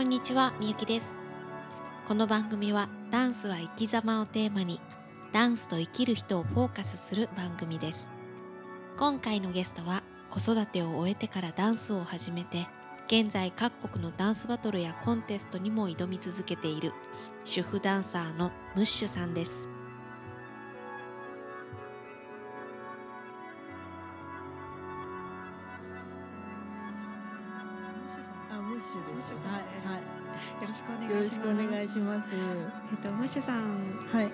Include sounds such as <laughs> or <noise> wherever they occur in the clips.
こんにちは、みゆきです。この番組はダンスは生き様をテーマにダンスと生きる人をフォーカスする番組です。今回のゲストは子育てを終えてからダンスを始めて現在各国のダンスバトルやコンテストにも挑み続けている主婦ダンサーのムッシュさんです。願いします。えっとムッシュさんはい、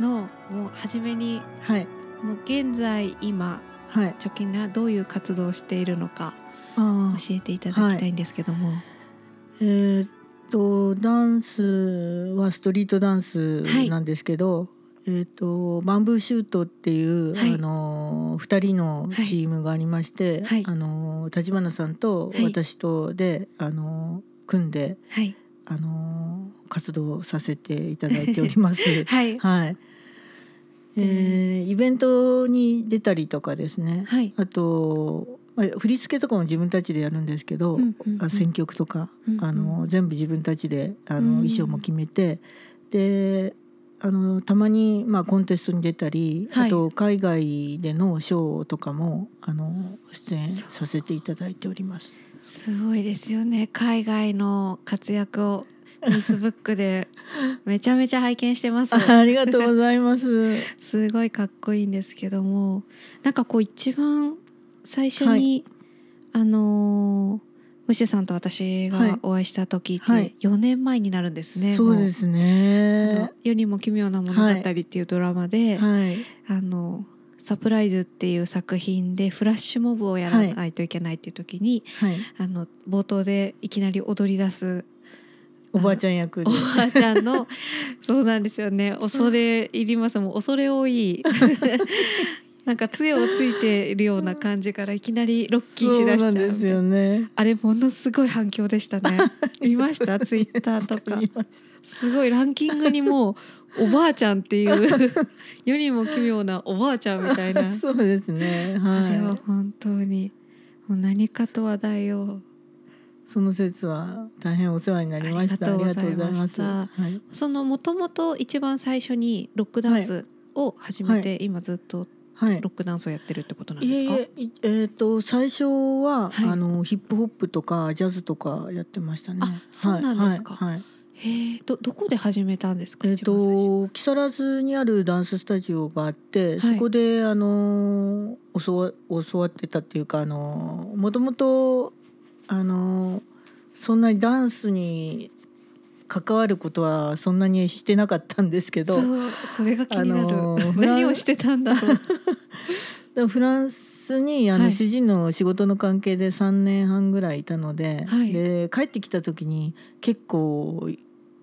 のもう初めにはい、もう現在今はい。直近がどういう活動をしているのかあ教えていただきたいんですけども、えーっと、ダンスはストリートダンスなんですけど。えーっとバンブーシュートっていう、はい。あの二人のチームがありまして、はい。あの立花さんとはい。私とで、あの組んではいあの活動させていただいております。<laughs> はいはい。えーイベントに出たりとかですね。はいあと、まあ、振り付けとかも自分たちでやるんですけど、うんうんうんあ選曲とか、うんうんあの全部自分たちであの、うん衣装も決めてであのたまに、まあ、コンテストに出たり、はいあと海外でのショーとかもあの出演させていただいております。すごいですよね。海外の活躍をフェイスブックでめちゃめちゃ拝見してます。<laughs> ありがとうございます。すごいかっこいいんですけども。なんかこう一番最初に、あのームッシュさんと私はい。がお会いした時っはい。て4年前になるんですね、そうですね。の。世にも奇妙な物語っていうドラマで、はい。あのサプライズっていう作品でフラッシュモブをやらないといけないっていう時に、はい。あの冒頭でいきなり踊り出すおばあちゃん役でお。ばあちゃんのそうなんですよね恐れ入りますもう恐れ多い <laughs> なんか杖をついているような感じからいきなりロッキーしだしちゃうそうな。んですよね。あれものすごい反響でしたね。<laughs> 見ました？ツイッターとか。すごいランキングにもうおばあちゃんっていう。世にも奇妙なおばあちゃんみたいな。たそうですね。あれははい。本当に。もう何かと話題を。その説は大変お世話になりました。ありがとうございました。はい。そのもともと一番最初にロックダンスを始めて、今ずっとはいロ。ックダンスをやってるってことなんいですか、えいええーと最初は、はい。あのヒップホップとかジャズとかやってましたね。あそうなんですか。はい。はいへえどどこで始めたんですか、えっ、一番最初。と木更津にあるダンススタジオがあって、はい。そこであの教わ教わってたっていうかあのもともとあのそんなにダンスに関わることはそんなにしてなかったんですけど、それが気になる、あのー何をしてたんだろう。<laughs> でフランスにあの、はい。主人の仕事の関係で3年半ぐらいいたので,、はい。で帰ってきた時に結構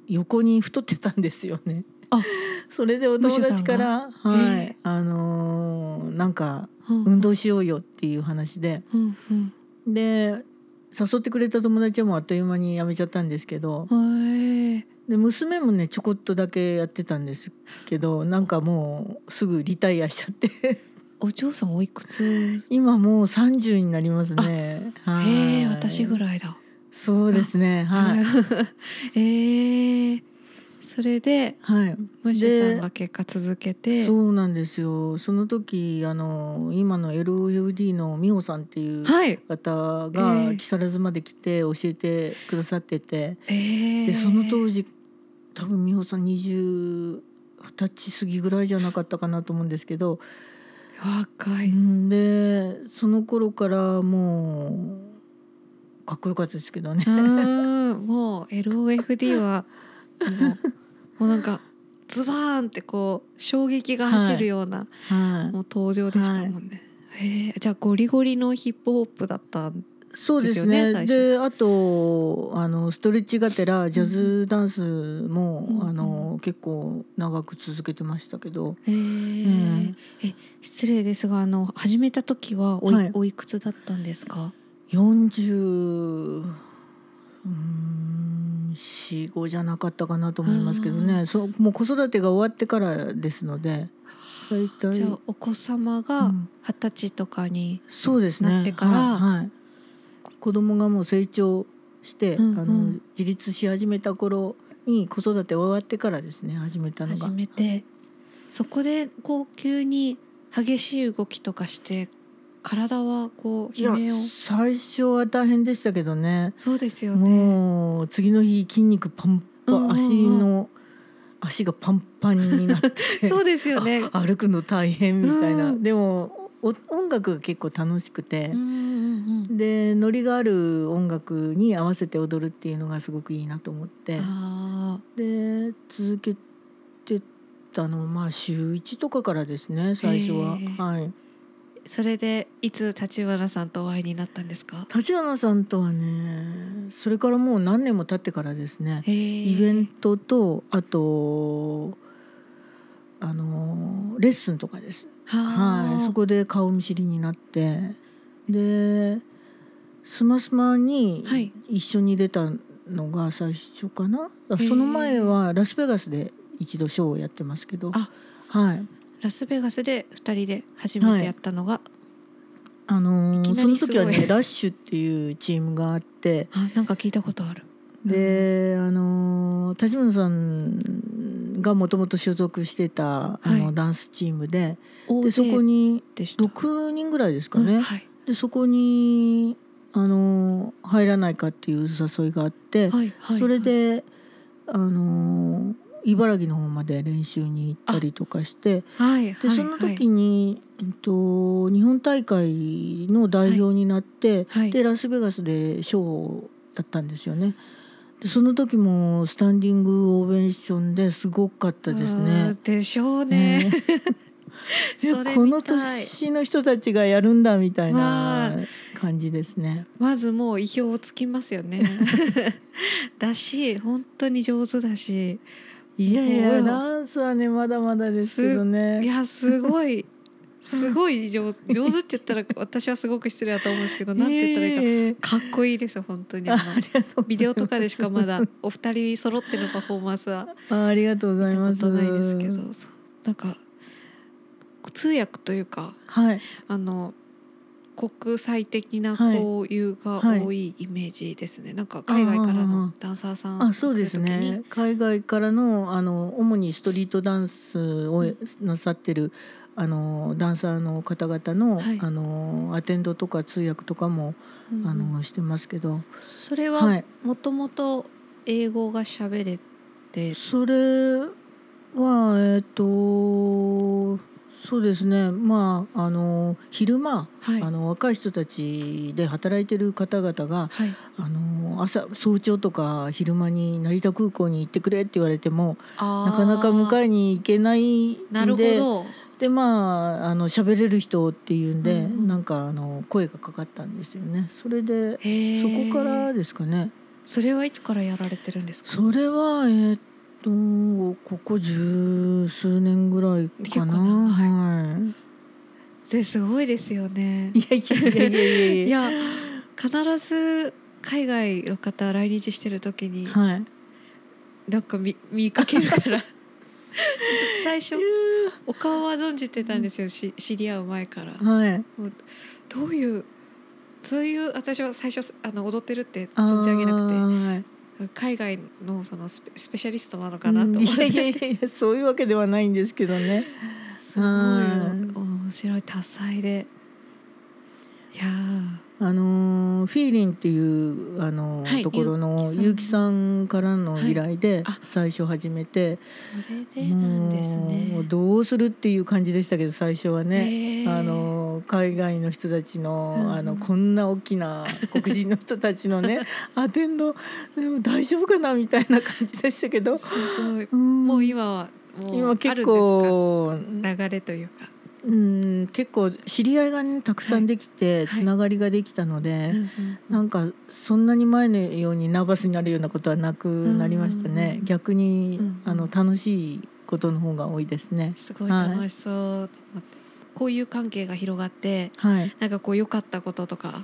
横に太ってたんですよね。あ <laughs> それでお友達から、ムッシュさんが。へえはい、あのーなんかうん。運動しようよっていう話で、うん。で誘ってくれた友達はもうあっという間に辞めちゃったんですけどで娘もねちょこっとだけやってたんですけどなんかもうすぐリタイアしちゃってお嬢さんおいくつ？今もう30になりますね。はいへえ私ぐらいだそうですね。はい。<laughs> へえそれではい。ムッシュさんが結果続けて。そうなんですよ。その時あの今の LOUD の美穂さんっていうはい。方えがえ木更津まで来て教えてくださってて、ええ。でその当時多分美穂さん20 20歳過ぎぐらいじゃなかったかなと思うんですけど、若い。うん。でその頃からもうかっこよかったですけどね。う。もう LOFD はもうなんかズバーンってこう衝撃が走るような、はい。もう登場でしたもんね。へえじゃあゴリゴリのヒップホップだったんそうですね。であとあのストレッチがてらジャズダンスも、うんあの結構長く続けてましたけど、へえ、ん。え失礼ですがあの始めた時はおい,、はいおいくつだったんですか？40うーん四五じゃなかったかなと思いますけどあね。そうもう子育てが終わってからですので、大体。じゃあお子様うがん。二十歳とかに、そうですね。なってからはい、はい。子供がもう成長して、うんうん。あの自立し始めた頃に子育て終わってからですね始めたのが。始めてそこでこう急に激しい動きとかして体はこう悲鳴を。最初は大変でしたけどね。そうですよね。もう次の日筋肉パンパン、足の足がパンパンになってて <laughs> そうですよね。あ歩くの大変みたいな、うん。でもお音楽が結構楽しくてうん、うんうん。でノリがある音楽に合わせて踊るっていうのがすごくいいなと思って。あで続けてたのはまあ週1とかからですね最初は。へえはい。あ、それでいつ立花さんとお会いになったんですか？立花さんとはねそれからもう何年も経ってからですね。イイベントとあとあのレッスンとかです。はい、そこで顔見知りになって。でスマスマにはい。一緒に出たのが最初かな、あへえその前はラスベガスで一度ショーをやってますけど。あ。はいラスベガスで二人で初めてやったのが、あのーその時はねラッシュっていうチームがあって。あなんか聞いたことある。で、あのー立花さんがもともと所属してたあの、はい。ダンスチームで大でそこ勢にでした。6人ぐらいですかね、うんはい。でそこにあの入らないかっていう誘いがあって、はいはい。それであの茨城の方まで練習に行ったりとかしてはいはいでその時に、えっと、日本大会の代表になって、はいでラスベガスでショーをやったんですよね。でその時もスタンディングオベーションですごかったですうねん。でしょうね。<laughs> えそれこの年の人たちがやるんだみたいな感じですね。まずもう意表をつきますよね。<laughs> だし本当に上手だしいやいやうんダンスはねまだまだですけどいね。やすごい。<laughs> すごい上手上手って言ったら私はすごく失礼だと思うんですけどなんて言ったらいいか、いいかっこいいですよ本当に。ビデオとかでしかまだお二人揃ってのパフォーマンスはあありがとうございます。ないですけどなんか通訳というかはい。あの国際的なはい。交友が多いイメージですね、なんか海外からのダンサーさんあそうですね。海外からのあの主にストリートダンスをなさってるあのダンサーの方々の,、はい。あのアテンドとか通訳とかも、うんあのしてますけど、それははい。もともと英語が喋れて、それはえっ、とそうですね。まああの昼間、はい。あの若い人たちで働いてる方々がはい。あの朝早朝とか昼間に成田空港に行ってくれって言われてもなかなか迎ええに行けないんででまああの喋れる人っていうんで、うんうん。なんかあの声がかかったんですよね。それでへそーこからですかね。それはいつからやられてるんですか？それはえーっとここ十数年ぐらいかな。はそれすごいですよねい。いやいやいやいやいやいや必ず海外の方来日してる時にはい。なんか見見かけるから最初お顔は存じてたんですよし知り合う前からはい。どういうそういう私は最初あの踊ってるって存じ上げなくてな海外のそのスペスペシャリストなのくかなと。思っていやいやいやいやそういうわけではないんですけどね。<laughs> すごいはい面白い多彩で。いやー。あのーフィーリンっていうあのーはいところの結城さん。からの依頼で最初始めて、それでなんですもうね。どうするっていう感じでしたけど最初はね。へー。あのー海外の人たちの,、あのこんな大きな黒人の人たちのね <laughs> アテンドでも大丈夫かなみたいな感じでしたけど、すごい。うん。もう今は今結構か流れというか。うん結構知り合いがねたくさんできて、はい。つながりができたので、うんうん。なんかそんなに前のようにナーバスになるようなことはなくなりましたね、うん逆に、うんあの楽しいことの方が多いですね。すごい楽しそうと思って、こういう関係が広がってはい。なんかこう良かったこととか。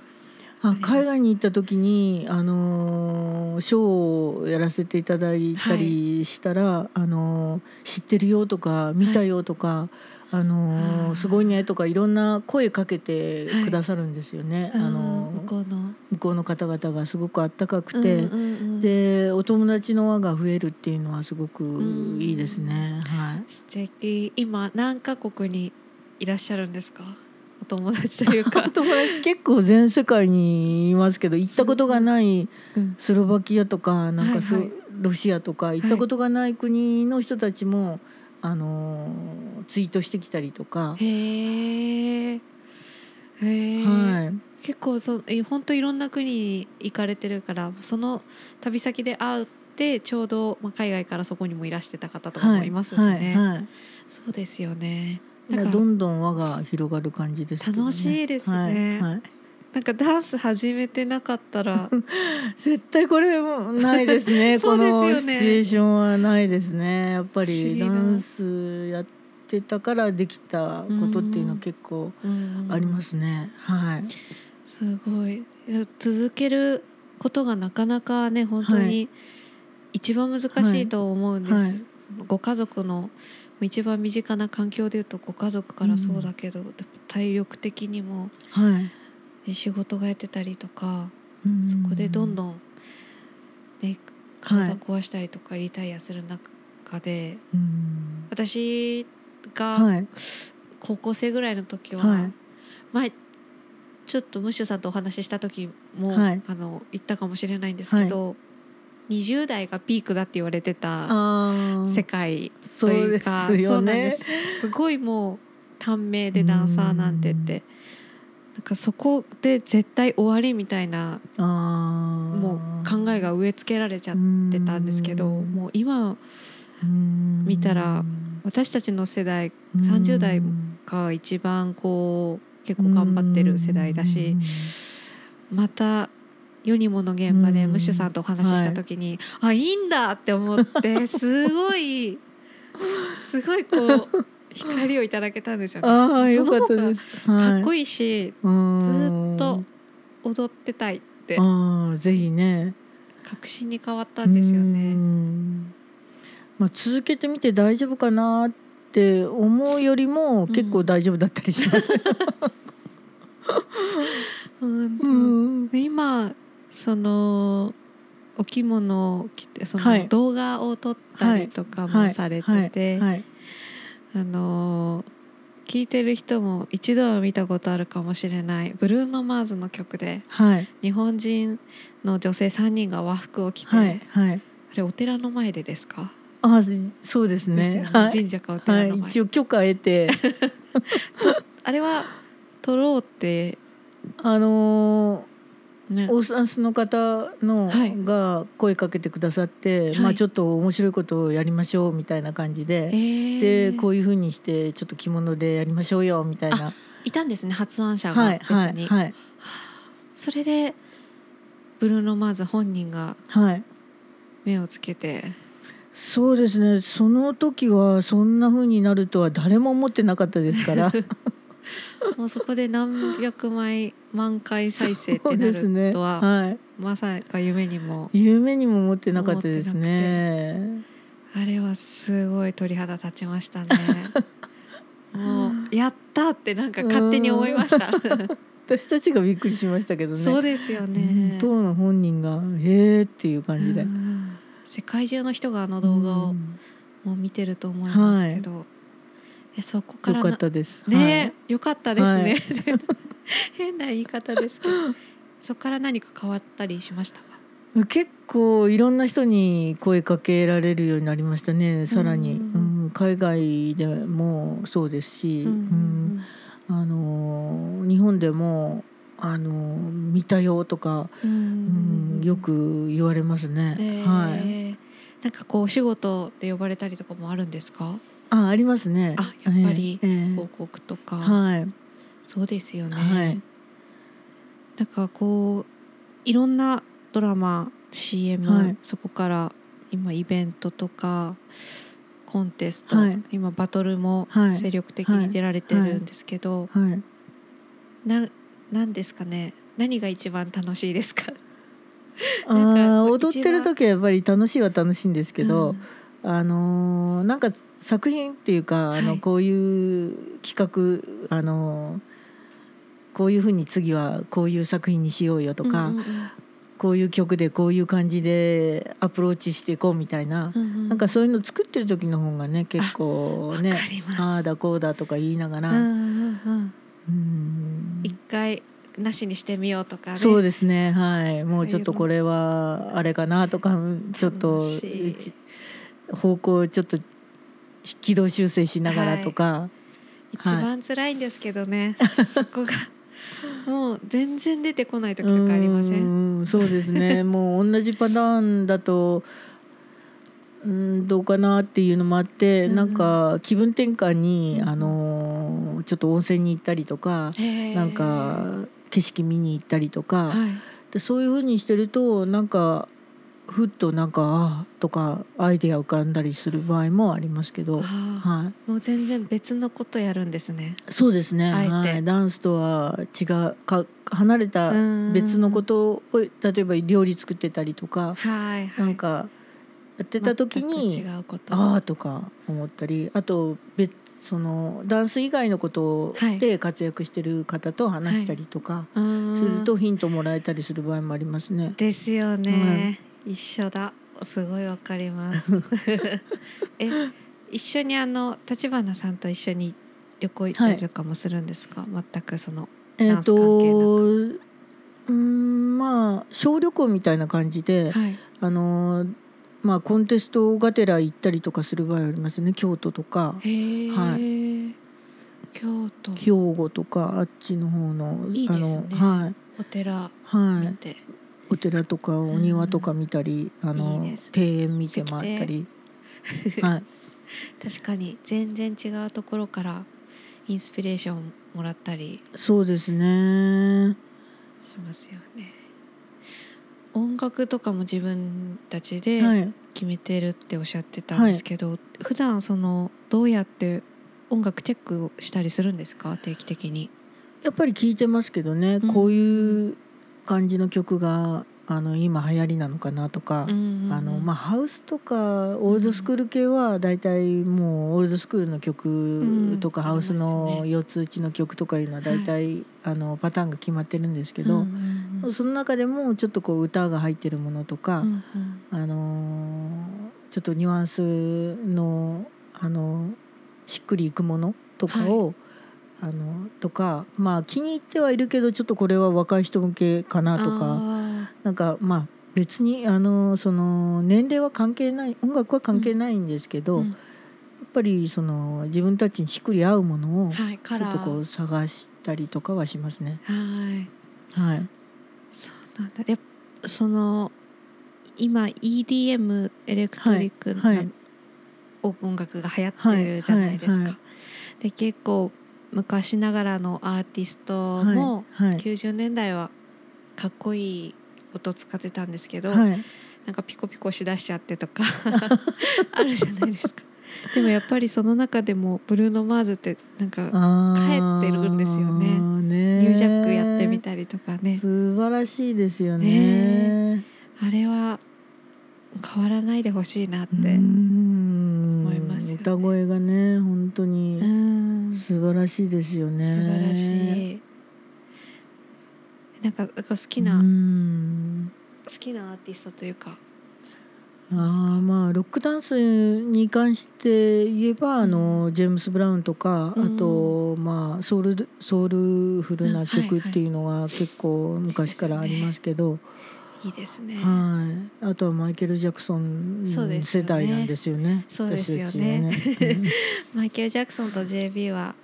あ海外に行った時にあのーショーをやらせていただいたりしたら、あのー知ってるよとか見たよとか、あのーすごいねとかいろんな声かけてくださるんですよね。ああのー向こうの。向こうの方々がすごくあったかくて、うんうんうん。でお友達の輪が増えるっていうのはすごくいいですね。はい。素敵。今何カ国にいらっしゃるんですか？お友達というか。<laughs> お、友達結構全世界にいますけど行ったことがないうん。スロバキアとかなんかそ、はいはい。ロシアとか行ったことがない国の人たちも、あのーツイートしてきたりとか、へえへえ、はい、結構そえ本当いろんな国に行かれてるからその旅先で会ってちょうど、まあ、海外からそこにもいらしてた方とかもいますしね、はい。はい。そうですよねどんどん輪が広がる感じですね、楽しいですね。はいはい。なんかダンス始めてなかったら。<laughs> 絶対これもないですね。<laughs> そうこですよね。のシチュエーションはないですね。やっぱりダンスやってたからできたことっていうのは結構ありますすね、はい。すごい。続けることがなかなかね本当はに一番難しいと思うんです、はい。ご家族の一番身近な環境でいうとご家族からそうだけど、体力的にもはい。で仕事がやってたりとか、うん。そこでどんどん、ね、はい体壊したりとかリタイアする中で、うん。私がはい。高校生ぐらいの時は、はい。前ちょっとムッシュさんとお話しした時も、はい。あの言ったかもしれないんですけど、20代がピークだって言われてたあ世ー界とそうでいうかすよそうなんでねす。すごいもう短命でダンサーなんてって。なんかそこで絶対終わりみたいなもう考えが植え付けられちゃってたんですけどうん。もう今うん。見たら私たちの世代30代が一番こう結構頑張ってる世代だしまた世にもの現場でうん。ムッシュさんとお話しした時に、あいいんだって思って <laughs> すごいすごいこう光をいただけたんですよね。あその方がかっこいいしずずーっと踊ってたいってああぜひね。確信に変わったんですようね。ん。まあ続けてみて大丈夫かなって思うよりも結構大丈夫だったりします。<laughs> うんうん。で今そのお着物を着てそはい。の動画を撮ったりとかもされてて、はい。あの聞いてる人も一度は見たことあるかもしれないブルーノ・マーズの曲ではい。日本人の女性3人が和服を着て、はい。はい。あれお寺の前でですか、あそうですね。ね。はい。神社かおはい寺の前、一応許可得て。<laughs> あれは撮ろうってあのね。ー、オーサンスの方のはい。が声かけてくださって、はい。まあちょっと面白いことをやりましょうみたいな感じえで、ー。でこういう風にしてちょっと着物でやりましょうよみたいな。いたんですね発案者がはい別に、はいはい。それでブルーノ・マーズ本人がはい。目をつけて。そうですね。その時はそんな風になるとは誰も思ってなかったですから <laughs> <laughs> もうそこで何百枚万回再生ってなるとは、はい。まさか夢にも夢にも思ってなかったです。ねあれはすごい鳥肌立ちましたね。もうやったってなんか勝手に思いました。<laughs> 私たちがびっくりしましたけどね。そうですようんね当の本人が「へーっていう感じで。うん。世界中の人があの動画をうん。もう見てると思いますけど、えそこからなよかったです。ね、よかったですね、は <laughs> 変な言い方ですけど。<laughs> そこから何か変わったりしましたか？はい結構いろんな人に声かけられるようになりましたねさらに、うん。うん。海外でもそうですし、うんうんあのー日本でもあのー見たよとか、うんうん、よく言われますね。えー。はい。なんかこうお仕事で呼ばれたりとかもあるんですか？あ、ありますね。あやっぱり広告とか、はい。そうですよね、はい。なんかこういろんなドラマ CM、はい。そこから今イベントとかコンテスト、はい。今バトルもはい。精力的に出られてるんですけど、はい。ななんですかね。何が一番楽しいですか？<laughs> あ踊ってる時はやっぱり楽しいは楽しいんですけど、うんあのーなんか作品っていうかあの、はいこういう企画あのーこういうふうに次はこういう作品にしようよとか、うんうんこういう曲でこういう感じでアプローチしていこうみたいな、うんうん。なんかそういうの作ってる時の方がね結構ねああだこうだとか言いながら、うん一回なしにしてみようとかね。そうですねはい。もうちょっとこれはあれかなとかちょっと方向をちょっと軌道修正しながらとか、一番辛いんですけどね、そこが。もう全然出てこない時とかありません？うんそうですね。<laughs> もう同じパターンだとうんどうかなっていうのもあって、うんうん。なんか気分転換に、うんあのーちょっと温泉に行ったりとか、なんか景色見に行ったりとか、はい。でそういう風にしてるとなんかふっとなんかあーとかアイデア浮かんだりする場合もありますけど、はい、もう全然別のことやるんですね。そうですね、はい、ダンスとは違うか離れた別のことを例えば料理作ってたりとか、はいはい。なんかやってた時全にく違うこと。ああとか思ったりあと別そのダンス以外のことはいで活躍してる方と話したりとかするとヒントもらえたりする場合もありますね。ですよね、一緒だ。すごいわかります。<laughs> え一緒にあの立花さんと一緒に旅行行ったりとかもするんですか、全くそのえっ、とうんまあ小旅行みたいな感じで、はい。あのまあコンテストがてら行ったりとかする場合ありますね。京都とか。は京都。兵庫とかあっちの方のいいですね。あのはい。お寺はいお寺とかお庭とか見たり、あのいいです庭園見て回ったり。はい。<laughs> 確かに全然違うところからインスピレーションもらったりそうですね。しますよね。音楽とかも自分たちではい。決めてるっておっしゃってたんですけど、普段そのどうやって音楽チェックをしたりするんですか？定期的に。やっぱり聞いてますけどね、うん。こういう感じの曲があの今流行りなのかなとか、うんうんあのまあ、ハウスとかオールドスクール系はだいたいもうオールドスクールの曲とか、うんハウスのね。四つ打ちの曲とかいうのはだいたい、あのパターンが決まってるんですけど、その中でもちょっとこう歌が入ってるものとか、あのーちょっとニュアンスの、あのーしっくりいくものとかを、あのとかまあ気に入ってはいるけどちょっとこれは若い人向けかなとか。あなんかまあ別にあのその年齢は関係ない音楽は関係ないんですけど、ーうん。やっぱりその自分たちにしっくり合うものをちょっとこう探したりとかはしますね。はい。はい、そうなんだ。やっぱその今 EDM エレクトリックな、はいはい。音楽が流行ってるじゃないですか。はいはいはい。で結構昔ながらのアーティストもはいはい。90年代はかっこいい音使ってたんですけど、はい。なんかピコピコしだしちゃってとか <laughs> あるじゃないですか。<laughs> でもやっぱりその中でもブルーノ・マーズってなんか帰ってるんですよね。ね。ニュージャックやってみたりとかね。素晴らしいですよね。あれは変わらないでほしいなって、歌声がね本当うにん。素素晴らしいですよね。晴らしい。なんかなんか好きな、うん。好きなアーティストというか。あーまあロックダンスに関して言えば、あのジェームス・ブラウンとか、うん。あとまあソウルソウルフルな曲っていうのが結構昔からありますけど、いいですね。はい、あとはマイケル・ジャクソン世代なんですよね。そうですよね。<laughs> マイケル・ジャクソンと JB は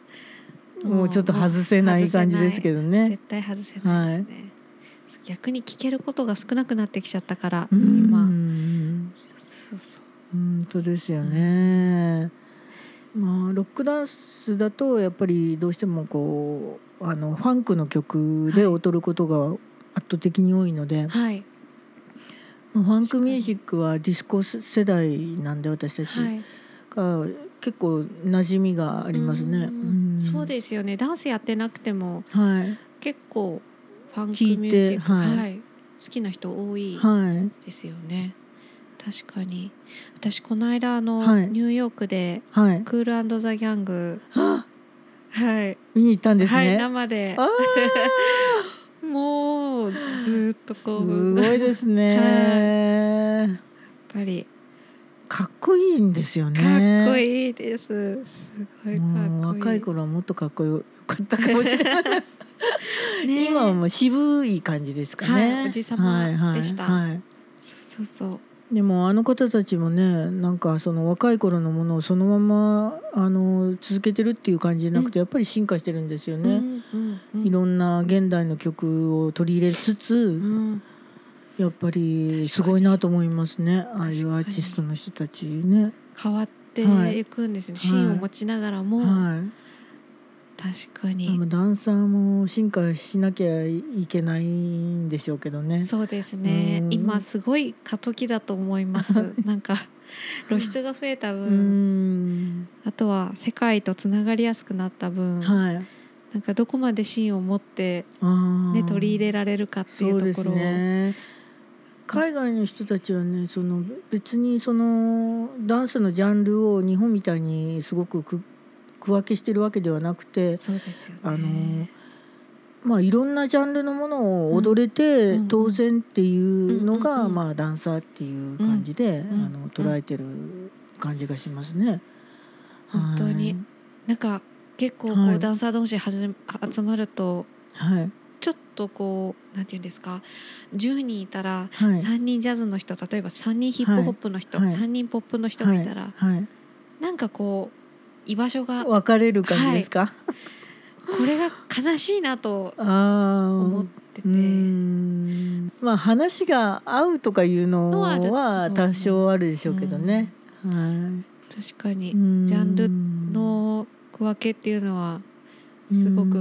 うん。もうちょっと外せない感じですけどね。絶。対外せないですね、逆に聞けることが少なくなってきちゃったから、うん。今。本当ですよね。まあロックダンスだとやっぱりどうしてもこうあのファンクの曲で踊ることが圧倒的に多いので、はい。ファンクミュージックはディスコ世代なんで私たち。はい。が結構馴染みがありますね。そうですよね。ダンスやってなくても。はい。結構フファンクミュージック、はい。はい、好きな人多いはい。ですよね。確かに。私この間あの、はい。ニューヨークではい。クールザギャング。あはい、見に行ったんですはいね。生で。あもうずーっとーこうすごいですね。<laughs> やっぱりかっこいいんですよね。かっこいいです。すごいかっこいい。もう若い頃はもっとかっこよかったかもしれない。<laughs> ね今はもう渋い感じですかね。はいおじさまでしたはいはいはいそうそうそう。でもあの方たちもねなんかその若い頃のものをそのままあの続けてるっていう感じじゃなくて、やっぱり進化してるんですよね。うんうんうんいろんな現代の曲を取り入れつつ、うん。やっぱりすごいなと思いますね。ああいうアーティストの人たちね。変わっていくんですね。はい。芯を持ちながらも、はい確かでにもダンサーも進化しなきゃいけないんでしょうけどね。そうですね。うん。今すごい過渡期だと思います。<laughs> なんか露出が増えたう分、ん。あとは世界とつながりやすくなった分、はい。なんかどこまで芯を持って、ね、取り入れられるかっていそうところ。を、ね。海外の人たちはねその別にそのダンスのジャンルを日本みたいにすごくく区分けしてるわけではなくてそうですよね。あのまあいろんなジャンルのものを踊れてうん当然っていうのが、まあダンサーっていう感じで、うんあの捉えてる感じがしますね。本当に。なんか結構こう、はい。ダンサー同士はじめ集まるとはい。はいちょっとこうなんていうんですか10人いたらはい。3人ジャズの人例えば3人ヒップホップの人、はい。3人ポップの人がいたら、はい。はい。なんかこう居場所が分かれる感じですか？これが悲しいなと思ってて、まあ話が合うとかいうののは多少あるでしょうけどね。はい。確かに。ジャンルの区分けっていうのはすごく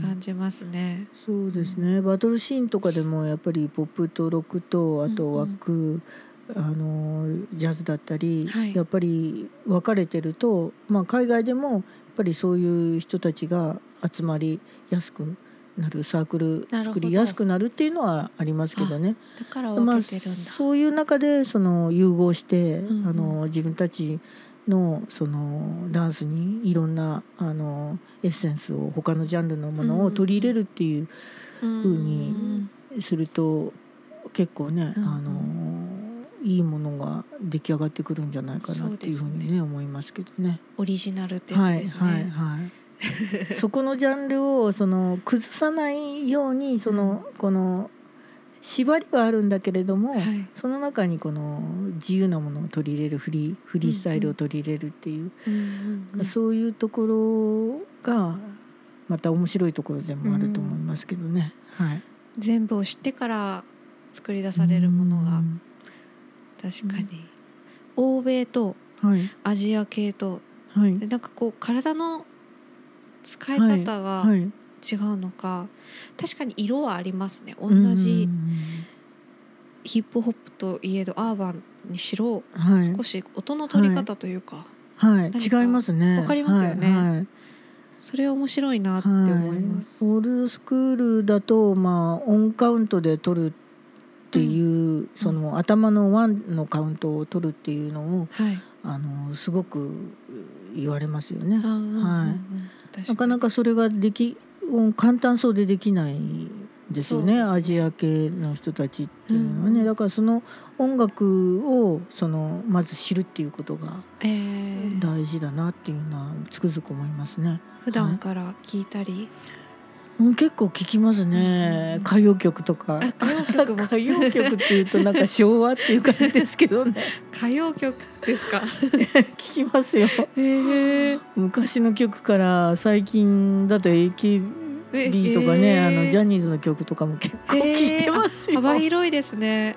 感じますね。そうですね。バトルシーンとかでもやっぱりポップとロックとあとうんうん。枠、あのジャズだったり、はい。やっぱり分かれてると、まあ、海外でもやっぱりそういう人たちが集まりやすくなるサークル作りやすくなるっていうのはありますけどね。だからまあ分けてるんだ。そういう中でその融合して、うんうん。あの自分たちのそのダンスにいろんなあのエッセンスを他のジャンルのものを取り入れるっていううん風にすると結構ね、あのいいものが出来上がってくるんじゃないかなっていうふうにねそうです思いますけどね。オリジナルってやつはいですね。はいはい。<laughs> そこのジャンルをその崩さないようにその、この縛りはあるんだけれども、はいその中にこの自由なものを取り入れるフリーフリースタイルを取り入れるっていう、うんうんうんそういうところがまた面白いところでもあると思いますけどね。はい。全部を知ってから作り出されるものがうん確かに。欧米とはい。アジア系と。はい。でなんかこう体の使い方がはい。違うのか、確かに色はありますね。同じヒップホップといえどアーバンにしろうんはい。少し音の取り方というか、はい。違いますね。わかりますよね。はい。はい。それは面白いなって思います。はい、オールドスクールだとまあオンカウントで取るっていう、その頭のワンのカウントを取るっていうのをはい、あのすごく言われますよね。はい、確なかなかそれができ簡単そうでできないんですよねね。アジア系の人たちっていうのはね、うんだからその音楽をそのまず知るっていうことがえー。大事だなっていうのはつくづく思いますね。普段から聞いたり、うん結構聞きますね、うん。歌謡曲とか。あ歌謡曲も。歌謡曲っていうとなんか昭和っていう感じですけどね。<laughs> 歌謡曲ですか？<laughs> 聞きますよ。えー、昔の曲から最近だと AKB とかね、えー。あのジャニーズの曲とかも結構聞いてますよ、幅広いですね。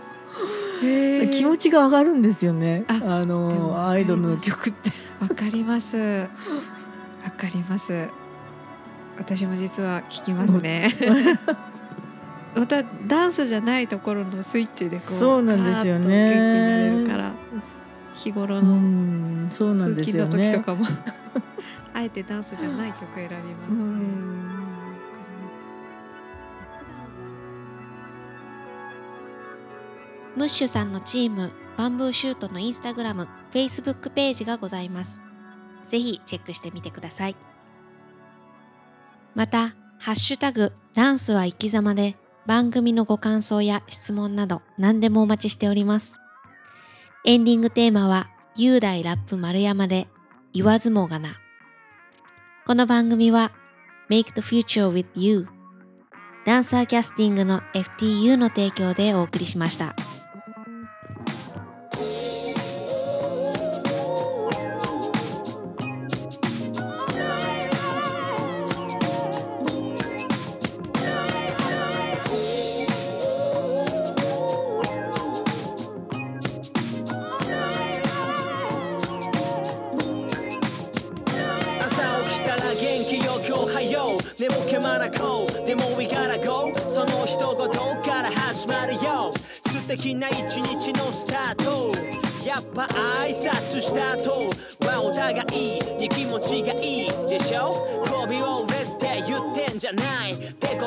えー。気持ちが上がるんですよね。あのアイドルの曲って。わかります。わかります。私も実は聞きますね <laughs> またダンスじゃないところのスイッチでこうそうなんですよね元気になれるから日頃の通勤の時とかも <laughs> あえてダンスじゃない曲選びます。ムッシュさんのチームバンブーシュートのインスタグラム、フェイスブックページがございます。ぜひチェックしてみてください。また、ハッシュタグダンスは生き様で番組のご感想や質問など何でもお待ちしております。エンディングテーマは雄大ラップ丸山で言わずもがな。この番組は Make the Future with You ダンサーキャスティングの FTU の提供でお送りしました。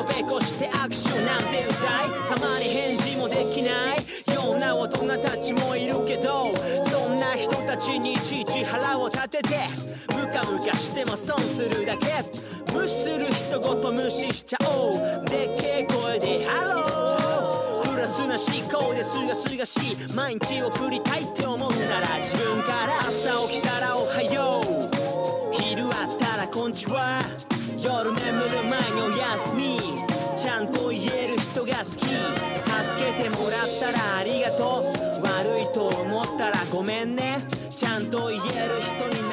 ないペコペコして握手なんてうざい。たまに返事もできないような大人たちもいるけどそんな人たちにいちいち腹を立ててムカムカしても損するだけ。無視する人ごと無視しちゃおう。でっけえ声でハロー。プラスな思考ですがすがしい毎日送りたいって思うなら自分から朝起きたらおはよう。んちは夜眠る前の休み。ちゃんと言える人が好き。助けてもらったらありがとう。悪いと思ったらごめんね。ちゃんと言える人に